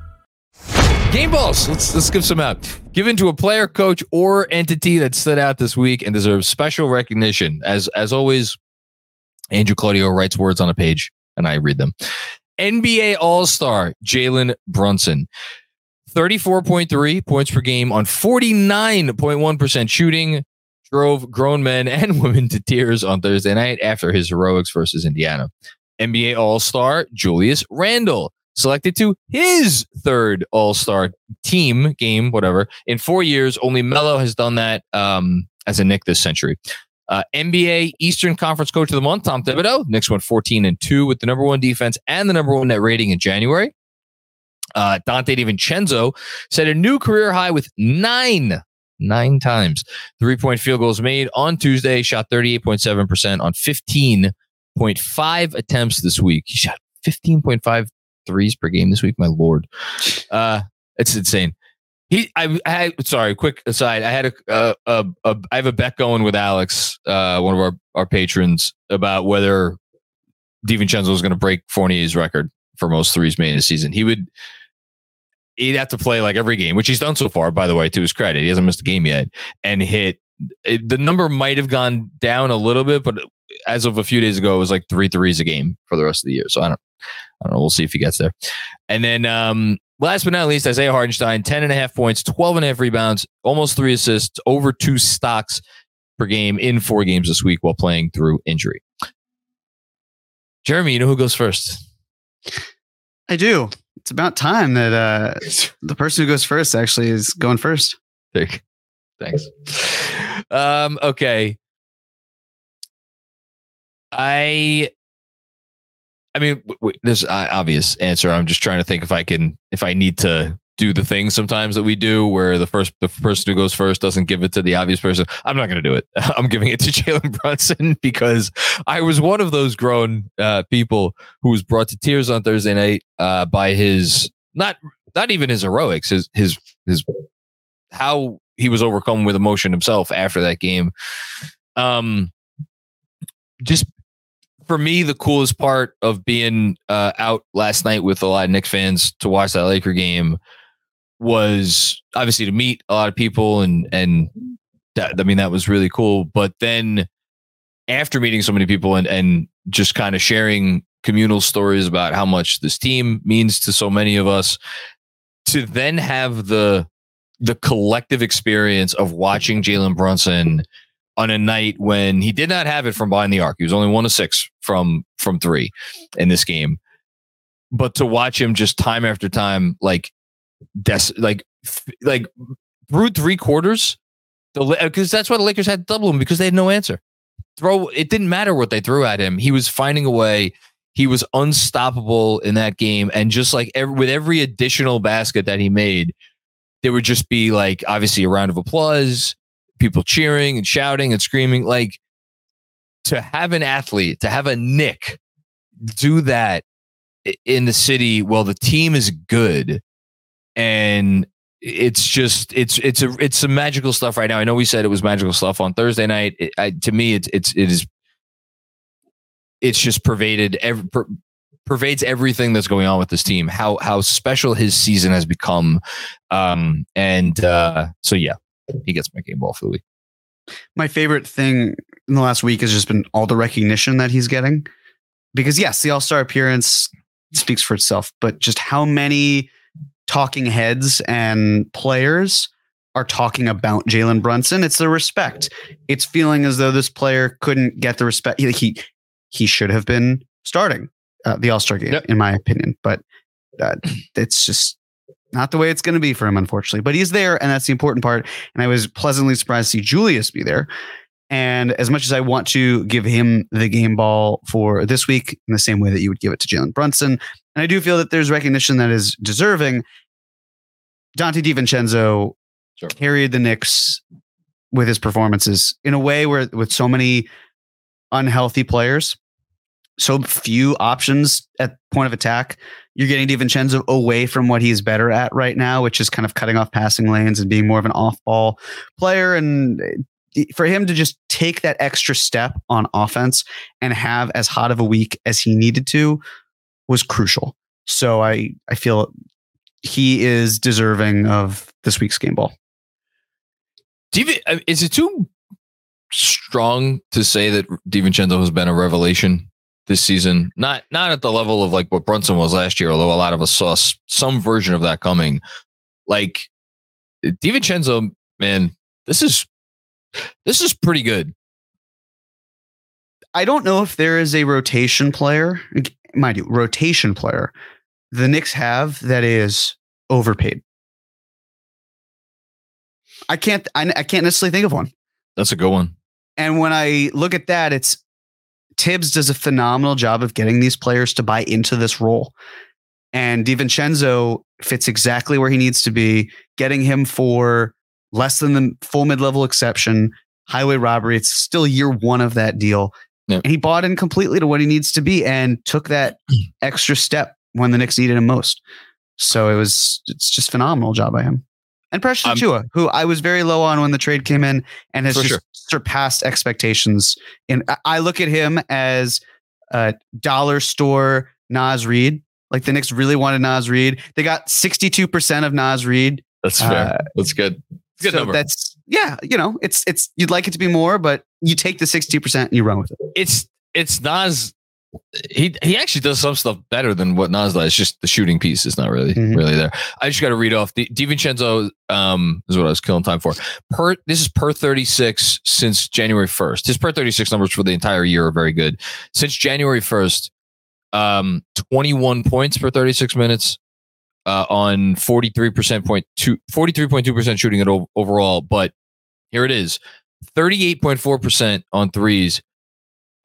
Game balls. Let's let's give some out. Given to a player, coach, or entity that stood out this week and deserves special recognition. As as always, Andrew Claudio writes words on a page and I read them. NBA All Star Jalen Brunson. 34.3 points per game on 49.1% shooting drove grown men and women to tears on Thursday night after his heroics versus Indiana. NBA All Star Julius Randle selected to his third All Star team game, whatever, in four years. Only Melo has done that um, as a Knick this century. Uh, NBA Eastern Conference Coach of the Month, Tom Thibodeau. Knicks went 14 and 2 with the number one defense and the number one net rating in January. Uh, Donte DiVincenzo set a new career high with nine, nine times three point field goals made on Tuesday, shot 38.7% on 15.5 attempts this week. He shot 15.5 threes per game this week. My lord, uh, it's insane. He, I, I had, sorry, quick aside. I had a, a, a, a, I have a bet going with Alex, uh, one of our, our patrons, about whether DiVincenzo was going to break Fournier's record for most threes made in a season. He would, he'd have to play like every game, which he's done so far, by the way, to his credit. He hasn't missed a game yet and hit. It, the number might have gone down a little bit, but as of a few days ago, it was like three threes a game for the rest of the year. So I don't, I don't know. We'll see if he gets there. And then, um, last but not least, Isaiah Hartenstein, 10 and a half points, 12 and a half rebounds, almost three assists, over two stocks per game in four games this week while playing through injury. Jeremy, you know who goes first? I do. It's about time that uh, the person who goes first actually is going first. There you go. Thanks. Um, okay. I I mean, there's an obvious answer. I'm just trying to think if I can, if I need to do the thing sometimes that we do where the first, the person who goes first doesn't give it to the obvious person. I'm not going to do it. I'm giving it to Jalen Brunson because I was one of those grown uh, people who was brought to tears on Thursday night uh, by his, not, not even his heroics, his, his, his, how he was overcome with emotion himself after that game. Um, just for me, the coolest part of being uh, out last night with a lot of Knicks fans to watch that Laker game was obviously to meet a lot of people and and that, I mean that was really cool. But then after meeting so many people and and just kind of sharing communal stories about how much this team means to so many of us, to then have the the collective experience of watching Jalen Brunson on a night when he did not have it from behind the arc. He was only one of six from from three in this game. but to watch him just time after time, like, des- like, f- like through three quarters, because that's why the Lakers had to double him because they had no answer. Throw it didn't matter what they threw at him. He was finding a way. He was unstoppable in that game, and just like every, with every additional basket that he made, there would just be like obviously a round of applause, people cheering and shouting and screaming. Like to have an athlete, to have a Knick do that in the city while the team is good, and it's just it's it's a it's some magical stuff right now. I know we said it was magical stuff on Thursday night. It, I, to me, it's it's it is it's just pervaded every, per, pervades everything that's going on with this team. How how special his season has become, um, and uh, so yeah, he gets my game ball for the week. my favorite thing in the last week has just been all the recognition that he's getting. Because yes, the All Star appearance speaks for itself, but just how many talking heads and players are talking about Jalen Brunson? It's the respect. It's feeling as though this player couldn't get the respect he he, he should have been starting uh, the All Star game, Yep. in my opinion. But uh, it's just not the way it's going to be for him, unfortunately. But he's there, and that's the important part. And I was pleasantly surprised to see Julius be there. And as much as I want to give him the game ball for this week, in the same way that you would give it to Jalen Brunson, and I do feel that there's recognition that is deserving. Donte DiVincenzo Sure. carried the Knicks with his performances in a way where, with so many unhealthy players, so few options at point of attack, you're getting DiVincenzo away from what he's better at right now, which is kind of cutting off passing lanes and being more of an off-ball player. And eh, for him to just take that extra step on offense and have as hot of a week as he needed to was crucial. So I I feel he is deserving of this week's game ball. Divi, uh, is it too strong to say that DiVincenzo has been a revelation this season? Not not at the level of like what Brunson was last year, although a lot of us saw some version of that coming. Like DiVincenzo, man, this is this is pretty good. I don't know if there is a rotation player, mind you, rotation player the Knicks have that is overpaid. I can't I, I can't necessarily think of one. That's a good one. And when I look at that, it's Thibs does a phenomenal job of getting these players to buy into this role. And DiVincenzo fits exactly where he needs to be, getting him for less than the full mid level exception, highway robbery. It's still year one of that deal. Yep. And he bought in completely to what he needs to be and took that hmm. extra step when the Knicks needed him most. So it was, it's just phenomenal job by him. And Precious Um, Achiuwa, who I was very low on when the trade came in and has just sure. surpassed expectations. And I- I look at him as a dollar store Naz Reid. Like the Knicks really wanted Naz Reid. They got 62% of Naz Reid. That's fair. Uh, That's good. Good so number. that's yeah, you know, it's it's you'd like it to be more, but you take the 62% and you run with it. it's it's Naz. He he actually does some stuff better than what Naz does. It's just the shooting piece is not really Mhm. really there. I just got to read off the DiVincenzo. Um, is what I was killing time for. Per this is per thirty six since January first. His per thirty six numbers for the entire year are very good. Since January first, um, twenty one points per thirty six minutes. Uh, on 43% point two, 43.2% shooting it o- overall, but here it is 38.4% on threes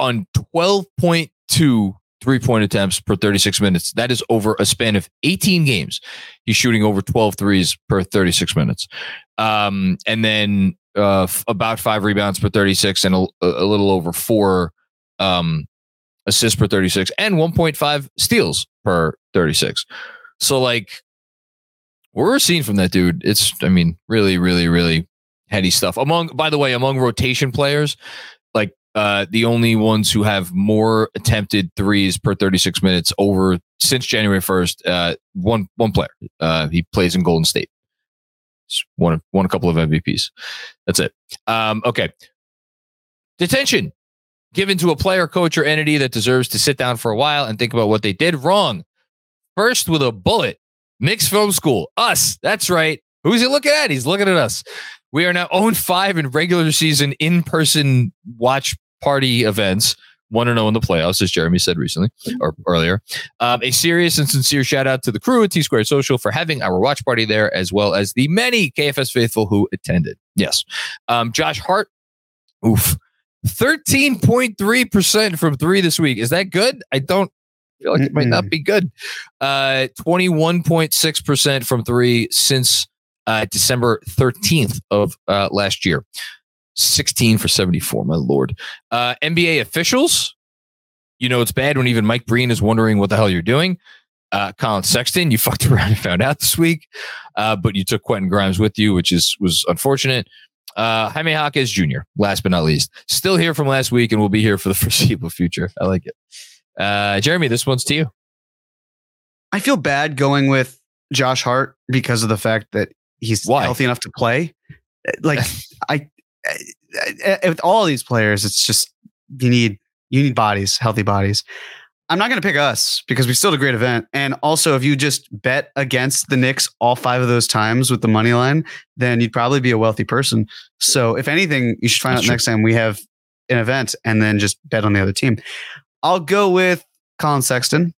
on 12.2 three point attempts per 36 minutes. That is over a span of 18 games. He's shooting over 12 threes per 36 minutes. Um, and then uh, f- about five rebounds per 36 and a, a little over four um, assists per 36 and 1.5 steals per 36. So, like, we're seeing from that dude, it's, I mean, really, really, really heady stuff. Among, by the way, among rotation players, uh, the only ones who have more attempted threes per 36 minutes over since January 1st, uh, one one player. Uh, he plays in Golden State. Won won a couple of MVPs. That's it. Um, okay. Detention given to a player, coach, or entity that deserves to sit down for a while and think about what they did wrong. First with a bullet. Knicks Film School. Us. That's right. Who's he looking at? He's looking at us. We are now 0 5 in regular season in person watch party events 1 0 in the playoffs, as Jeremy said recently or earlier. Um, a serious and sincere shout out to the crew at T Squared Social for having our watch party there, as well as the many KFS faithful who attended. Yes. Um, Josh Hart, oof, 13.3% from three this week. Is that good? I don't feel like it might not be good. Uh, 21.6% from three since uh, December 13th of uh, last year. 16 for 74, my lord. Uh, NBA officials, you know, it's bad when even Mike Breen is wondering what the hell you're doing. Uh, Collin Sexton, you fucked around and found out this week, uh, but you took Quentin Grimes with you, which is was unfortunate. Uh, Jaime Jaquez Jr., last but not least, still here from last week and will be here for the foreseeable future. I like it. Uh, Jeremy, this one's to you. I feel bad going with Josh Hart because of the fact that he's Why? healthy enough to play. Like I- with all these players, it's just you need you need bodies, healthy bodies. I'm not going to pick us because we still had a great event. And also, if you just bet against the Knicks all five of those times with the money line, then you'd probably be a wealthy person. So, if anything, you should find That's out true. next time we have an event and then just bet on the other team. I'll go with Collin Sexton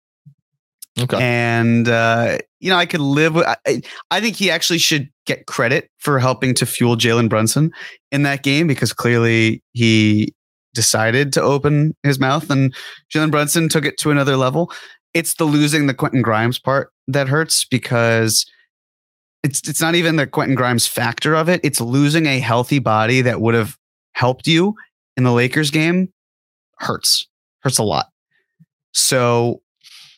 Okay. and uh, you know I could live with. I, I think he actually should get credit for helping to fuel Jalen Brunson in that game because clearly he decided to open his mouth and Jalen Brunson took it to another level. It's the losing the Quentin Grimes part that hurts because it's it's not even the Quentin Grimes factor of it. It's losing a healthy body that would have helped you in the Lakers game hurts hurts a lot. So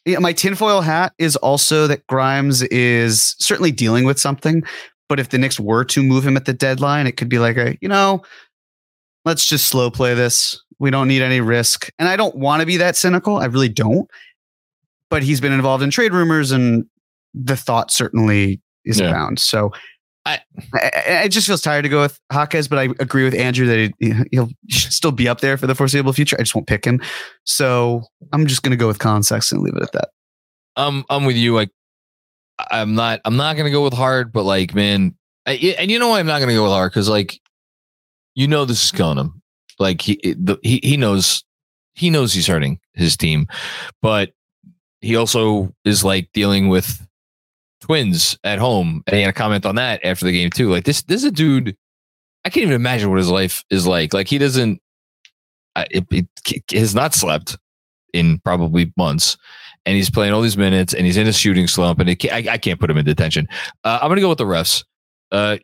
yeah, my tinfoil hat is also that Grimes is certainly dealing with something. But if the Knicks were to move him at the deadline, it could be like a, you know, let's just slow play this. We don't need any risk. And I don't want to be that cynical. I really don't. But he's been involved in trade rumors and the thought certainly is Yeah. around. So I- I, it just feels tired to go with Jaquez, but I agree with Andrew that he, he'll still be up there for the foreseeable future. I just won't pick him. So I'm just going to go with Collin Sexton and leave it at that. I'm I'm with you. Like I'm not I'm not gonna go with Hart, but like man, I, and you know why I'm not gonna go with Hart because like you know this is killing him. Like he the, he he knows he knows he's hurting his team, but he also is like dealing with twins at home, and he had a comment on that after the game too. Like this this is a dude. I can't even imagine what his life is like. Like he doesn't. I- It, it, he has not slept in probably months and he's playing all these minutes and he's in a shooting slump and it ca- I, I can't put him in detention. Uh, I'm to go with the refs. Uh,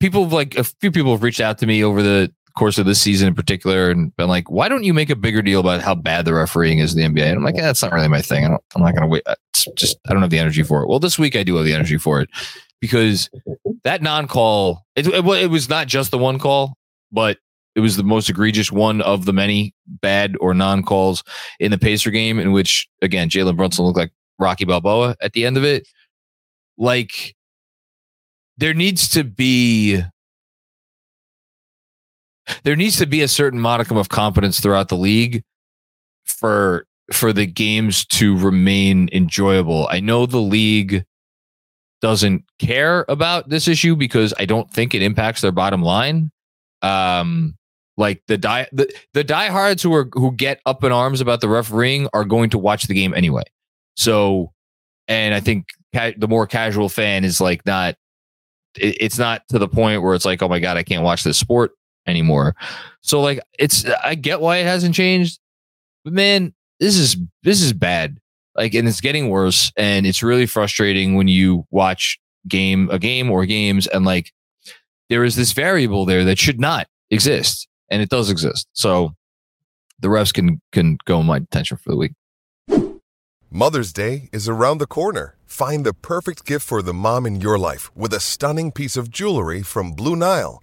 people like a few people have reached out to me over the course of this season in particular and been like, why don't you make a bigger deal about how bad the refereeing is in the NBA? And I'm like, that's not really my thing. I don't, I'm not going to wait. It's just, I don't have the energy for it. Well, this week I do have the energy for it because that non-call, it, it, it was not just the one call, but it was the most egregious one of the many bad or non-calls in the Pacer game, in which again Jalen Brunson looked like Rocky Balboa at the end of it. Like there needs to be there needs to be a certain modicum of competence throughout the league for for the games to remain enjoyable. I know the league doesn't care about this issue because I don't think it impacts their bottom line. Um, like the die the, the diehards who are who get up in arms about the refereeing are going to watch the game anyway. So, and I think ca- the more casual fan is like not. It, it's not to the point where it's like, oh my god, I can't watch this sport anymore. So like, it's I get why it hasn't changed, but man, this is this is bad. Like, and it's getting worse, and it's really frustrating when you watch game a game or games and like there is this variable there that should not exist and it does exist so the refs can can go in my detention for the week Mother's Day is around the corner. Find the perfect gift for the mom in your life with a stunning piece of jewelry from Blue Nile.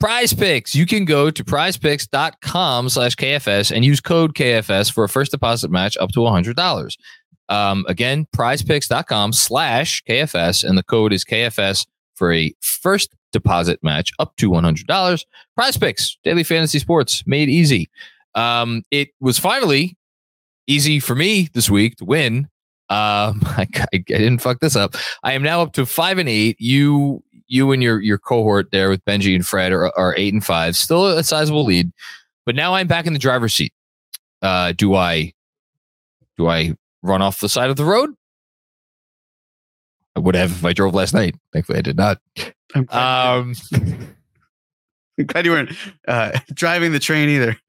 Prize Picks. You can go to prizepicks.com slash KFS and use code KFS for a first deposit match up to $100. Um, again, prizepicks.com slash KFS, and the code is KFS for a first deposit match up to $100. Prize Picks, daily fantasy sports, made easy. Um, it was finally easy for me this week to win. Um, I, I didn't fuck this up. I am now up to five and eight. You, you and your your cohort there with Benji and Fred are, are eight and five, still a sizable lead. But now I'm back in the driver's seat. Uh, do I, do I run off the side of the road? I would have if I drove last night. Thankfully, I did not. I'm glad, Um, I'm glad you weren't uh, driving the train either.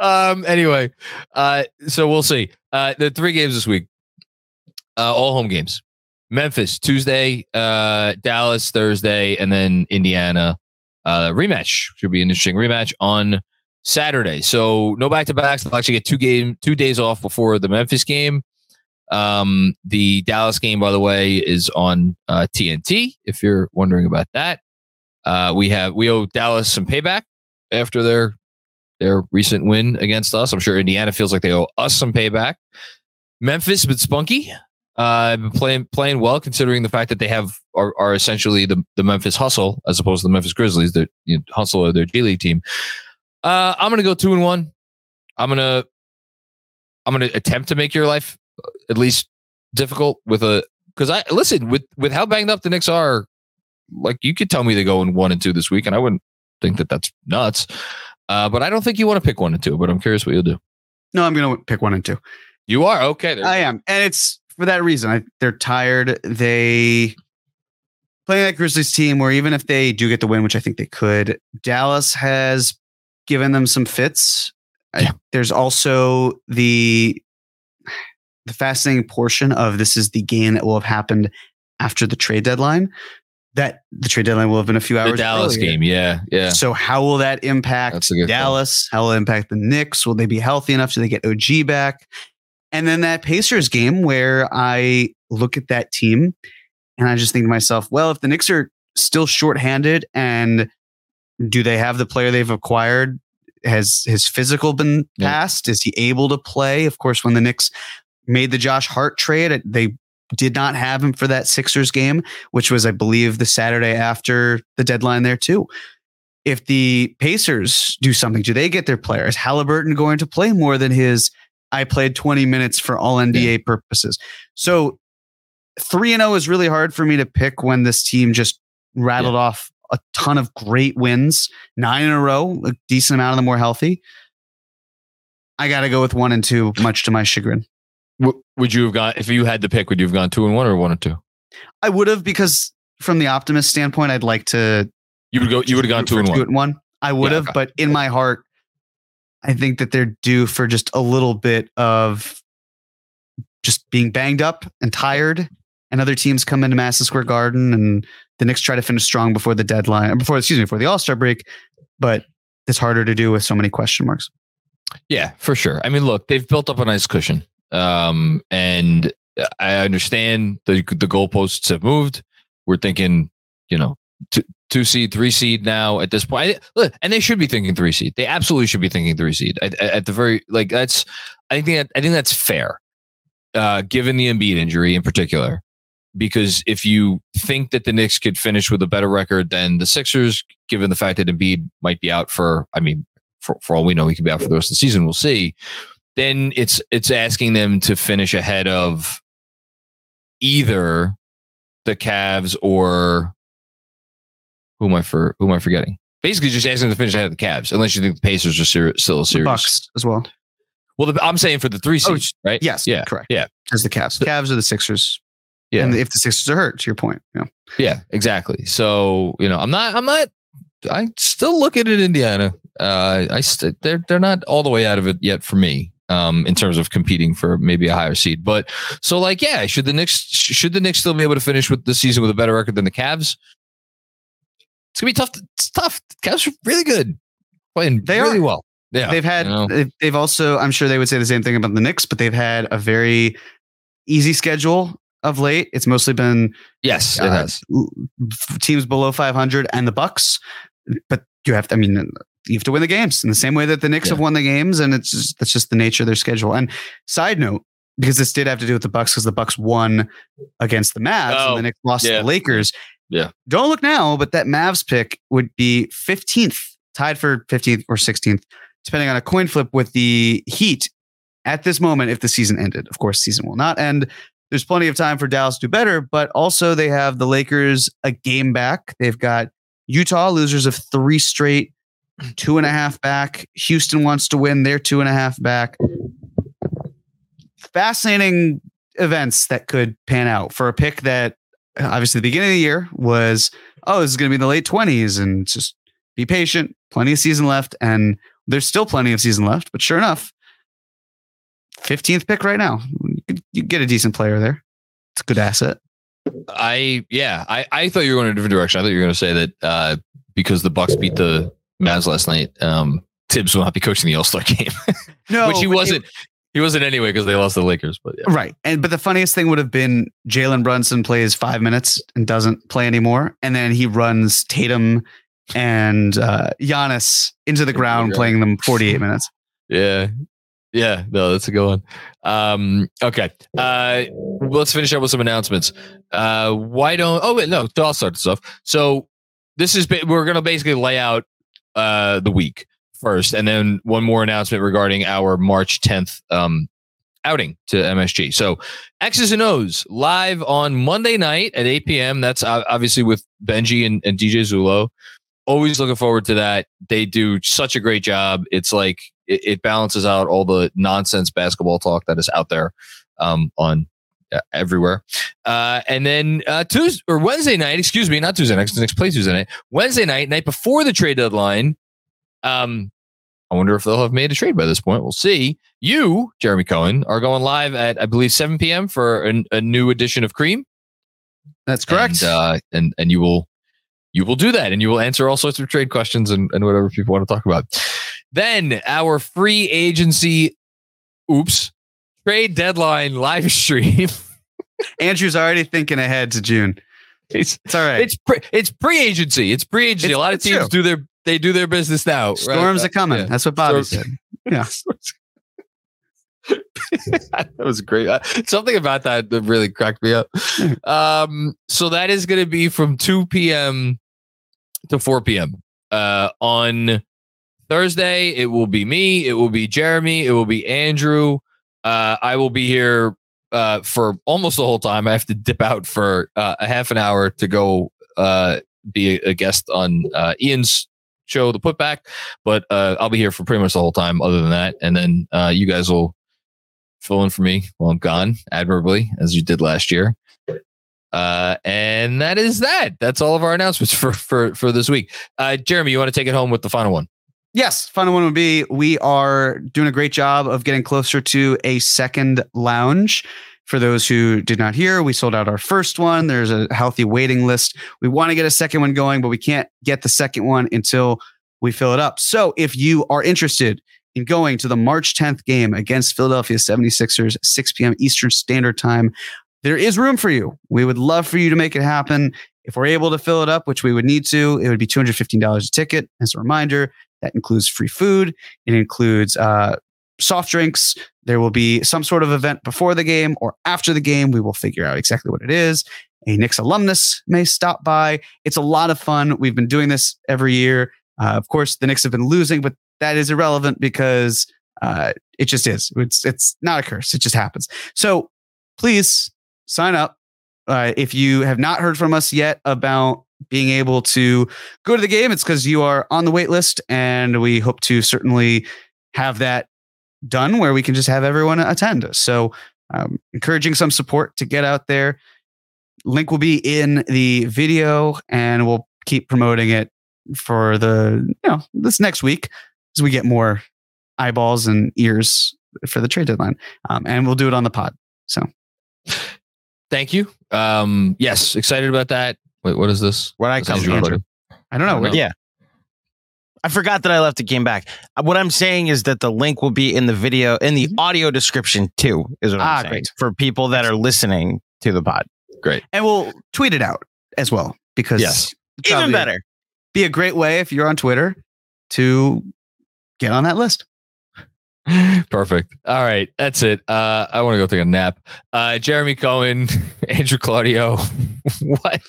um anyway uh so we'll see uh the three games this week uh all home games memphis tuesday uh dallas thursday and then indiana uh rematch should be an interesting rematch on saturday so no back-to-backs they'll actually get two game two days off before the memphis game um the dallas game by the way is on uh tnt if you're wondering about that uh we have we owe dallas some payback after their their recent win against us. I'm sure Indiana feels like they owe us some payback. Memphis, but spunky. Uh, been playing playing well considering the fact that they have are, are essentially the, the Memphis Hustle as opposed to the Memphis Grizzlies. The you know, Hustle are their G League team. Uh, I'm gonna go two and one. I'm gonna I'm gonna attempt to make your life at least difficult with a because I listen with with how banged up the Knicks are. Like you could tell me they go in one and two this week, and I wouldn't think that that's nuts. Uh, but I don't think you want to pick one and two. But I'm curious what you'll do. No, I'm going to pick one and two. You are okay. there- I am, and it's for that reason. I, they're tired. They playing that Grizzlies team, where even if they do get the win, which I think they could, Dallas has given them some fits. I- there's also the the fascinating portion of this is the game that will have happened after the trade deadline. That the trade deadline will have been a few the hours. Dallas earlier. game. Yeah, yeah. So how will that impact. Dallas? How will it impact the Knicks? Will they be healthy enough? Do they get OG back? And then that Pacers game where I look at that team and I just think to myself, well, if the Knicks are still shorthanded and do they have the player they've acquired? Has his physical been Yeah. passed? Is he able to play? Of course, when the Knicks made the Josh Hart trade, they did not have him for that Sixers game, which was, I believe, the Saturday after the deadline there too. If the Pacers do something, do they get their players? Halliburton going to play more than his I played 20 minutes for all NBA purposes. So 3 and 0 is really hard for me to pick when this team just rattled off a ton of great wins, 9 in a row, a decent amount of them were healthy. I got to go with 1 and 2 much to my chagrin. Would you have gone if you had to pick? Would you have gone two and one or one and two? I would have because from the optimist standpoint, I'd like to You would go. You would have gone two and for one. one. I would Yeah, have, okay. but in my heart, I think that they're due for just a little bit of just being banged up and tired. And other teams come into Madison Square Garden, and the Knicks try to finish strong before the deadline, before excuse me, before the All Star break. But it's harder to do with so many question marks. Yeah, for sure. I mean, look, they've built up a nice cushion, um, and I understand the the goalposts have moved. We're thinking, you know, two seed, three seed now at this point, I- and they should be thinking three seed. They absolutely should be thinking three seed at, at at the very like that's. I think that I think that's fair, uh, given the Embiid injury in particular. Because if you think that the Knicks could finish with a better record than the Sixers, given the fact that Embiid might be out for, I mean, for, for all we know, he could be out for the rest of the season. We'll see. Then it's it's asking them to finish ahead of either the Cavs or who am I for? Who am I forgetting? Basically, just asking to finish ahead of the Cavs, unless you think the Pacers are ser- still a The series. Bucks as well. Well, the, I'm saying for the three Oh, seeds, right? Yes, Yeah. correct. Yeah. as the Cavs, Cavs are the Sixers. Yeah. and if the Sixers are hurt, to your point, yeah. Yeah, exactly. So you know, I'm not. I'm not. I still look at it, Indiana. Uh, I st- they're they're not all the way out of it yet for me. Um, in terms of competing for maybe a higher seed, but so like, yeah, should the Knicks should the Knicks still be able to finish with the season with a better record than the Cavs? It's gonna be tough. It's tough. The Cavs are really good, playing They really are. well. Yeah, they've had you know? they've, they've also i'm sure they would say the same thing about the Knicks, but they've had a very easy schedule of late. It's mostly been Yes, it uh, has. teams below 500 and the Bucks. But you have to, I mean, you have to win the games in the same way that the Knicks Yeah. have won the games, and it's just that's just the nature of their schedule. And side note, because this did have to do with the Bucks, because the Bucks won against the Mavs Oh, and the Knicks lost to the Lakers. Yeah. Don't look now, but that Mavs pick would be 15th, tied for 15th or 16th, depending on a coin flip with the Heat at this moment if the season ended. Of course, season will not end. There's plenty of time for Dallas to do better, but also they have the Lakers a game back. They've got Utah, losers of three straight, two and a half back. Houston wants to win, they're two and a half back. Fascinating events that could pan out for a pick that obviously the beginning of the year was, oh, this is going to be in the late 20s and just be patient, plenty of season left. And there's still plenty of season left, but sure enough, 15th pick right now. You could, you get a decent player there. It's a good asset. I yeah, I, I thought you were going in a different direction. I thought you were going to say that uh, because the Bucks beat the Mavs last night, um, Thibs will not be coaching the All Star game, No, which he it- wasn't. He wasn't anyway because they lost the Lakers. But yeah, Right. And but the funniest thing would have been Jalen Brunson plays five minutes and doesn't play anymore. And then he runs Tatum and uh Giannis into the ground, playing them 48 minutes. yeah, yeah. No, that's a good one. Um, okay, uh, let's finish up with some announcements. Uh, why don't? Oh wait, no, I'll start this off. So this is we're going to basically lay out uh the week first, and then one more announcement regarding our March 10th um outing to MSG. So X's and O's live on Monday night at 8 p.m. That's obviously with Benji and, and DJ Zulo. Always looking forward to that. They do such a great job. It's like it, it balances out all the nonsense basketball talk that is out there um, on uh, everywhere. Uh, and then uh, Tuesday or Wednesday night, excuse me, not Tuesday night, next play Tuesday night. Wednesday night, night before the trade deadline. Um, I wonder if they'll have made a trade by this point. We'll see. You, Jeremy Cohen, are going live at I believe 7 p.m. for an, a new edition of Cream. That's correct. And, uh, and and you will you will do that, and you will answer all sorts of trade questions and, and whatever people want to talk about. Then our free agency, oops, trade deadline live stream. Andrew's already thinking ahead to June. it's It's all right. it's pre, it's pre-agency. It's pre-agency. It's- a lot of teams true. do their they do their business now. right? Storms are coming. Yeah. That's what Bobby Storms- said. Yeah. that was great. Uh, Something about that really cracked me up. Um, so that is going to be from 2 p.m. to 4 p.m. Uh, on Thursday, it will be me. It will be Jeremy. It will be Andrew. Uh, I will be here uh, for almost the whole time. I have to dip out for uh, a half an hour to go uh, be a, a guest on uh, Ian's show, The Putback. But uh, I'll be here for pretty much the whole time. Other than that, and then uh, you guys will fill in for me while I'm gone admirably, as you did last year. Uh, and that is that. That's all of our announcements for for for this week. Uh, Jeremy, you want to take it home with the final one? Yes, final one would be we are doing a great job of getting closer to a second lounge. For those who did not hear, we sold out our first one. There's a healthy waiting list. We want to get a second one going, but we can't get the second one until we fill it up. So if you are interested in going to the March 10th game against Philadelphia 76ers, 6 p.m. Eastern Standard Time, there is room for you. We would love for you to make it happen. If we're able to fill it up, which we would need to, it would be $215 a ticket. As a reminder, that includes free food. It includes uh, soft drinks. There will be some sort of event before the game or after the game. We will figure out exactly what it is. A Knicks alumnus may stop by. It's a lot of fun. We've been doing this every year. Uh, of course, the Knicks have been losing, but that is irrelevant because uh, it just is. It's it's not a curse. It just happens. So please sign up. Uh, if you have not heard from us yet about being able to go to the game, it's because you are on the wait list, and we hope to certainly have that done where we can just have everyone attend. So, um, encouraging some support to get out there. Link will be in the video, and we'll keep promoting it for the you know this next week as we get more eyeballs and ears for the trade deadline, um, and we'll do it on the pod. So Thank you. Um, yes, excited about that. Wait, what is this? Where I That's come Andrew from. Butler. I don't know. I don't know. Yeah. I forgot that I left the game back. Uh, What I'm saying is that the link will be in the video, in the audio description too, is what I'm Ah, saying. great. For people that are listening to the pod. Great. And we'll tweet it out as well because Yes. Even better. Be a great way if you're on Twitter to get on that list. Perfect. All right. That's it. Uh, I want to go take a nap. Uh, Jeremy Cohen, Andrew Claudio. what?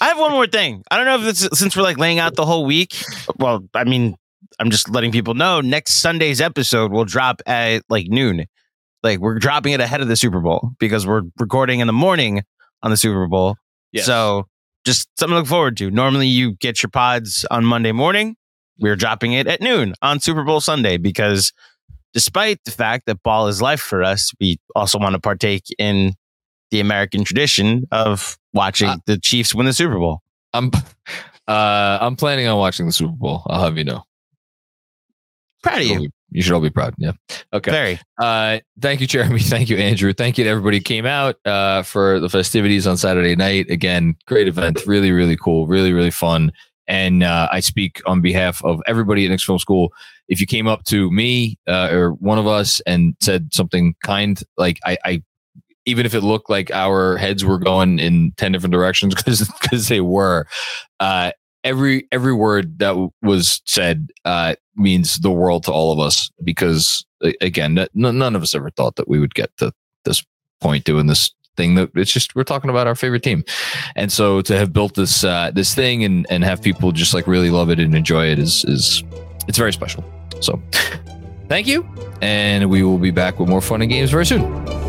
I have one more thing. I don't know if it's since we're like laying out the whole week. Well, I mean, I'm just letting people know next Sunday's episode will drop at like noon. Like we're dropping it ahead of the Super Bowl because we're recording in the morning on the Super Bowl. Yes. So just something to look forward to. Normally you get your pods on Monday morning. We're dropping it at noon on Super Bowl Sunday because despite the fact that ball is life for us, we also want to partake in the American tradition of watching Uh, the Chiefs win the Super Bowl. I'm uh I'm planning on watching the Super Bowl. I'll have you know. Proud of you. be- You should all be proud. Yeah. Okay. Very. Uh, thank you, Jeremy. Thank you, Andrew. Thank you to everybody who came out uh, for the festivities on Saturday night. Again, great event. Really, really cool. Really, really fun. And uh, I speak on behalf of everybody at Knicks Film School. If you came up to me uh, or one of us and said something kind, like I, I even if it looked like our heads were going in 10 different directions because because they were uh every every word that w- was said uh means the world to all of us because again n- none of us ever thought that we would get to this point doing this thing that it's just we're talking about our favorite team. And so to have built this uh this thing and and have people just like really love it and enjoy it is is it's very special. So thank you and we will be back with more fun and games very soon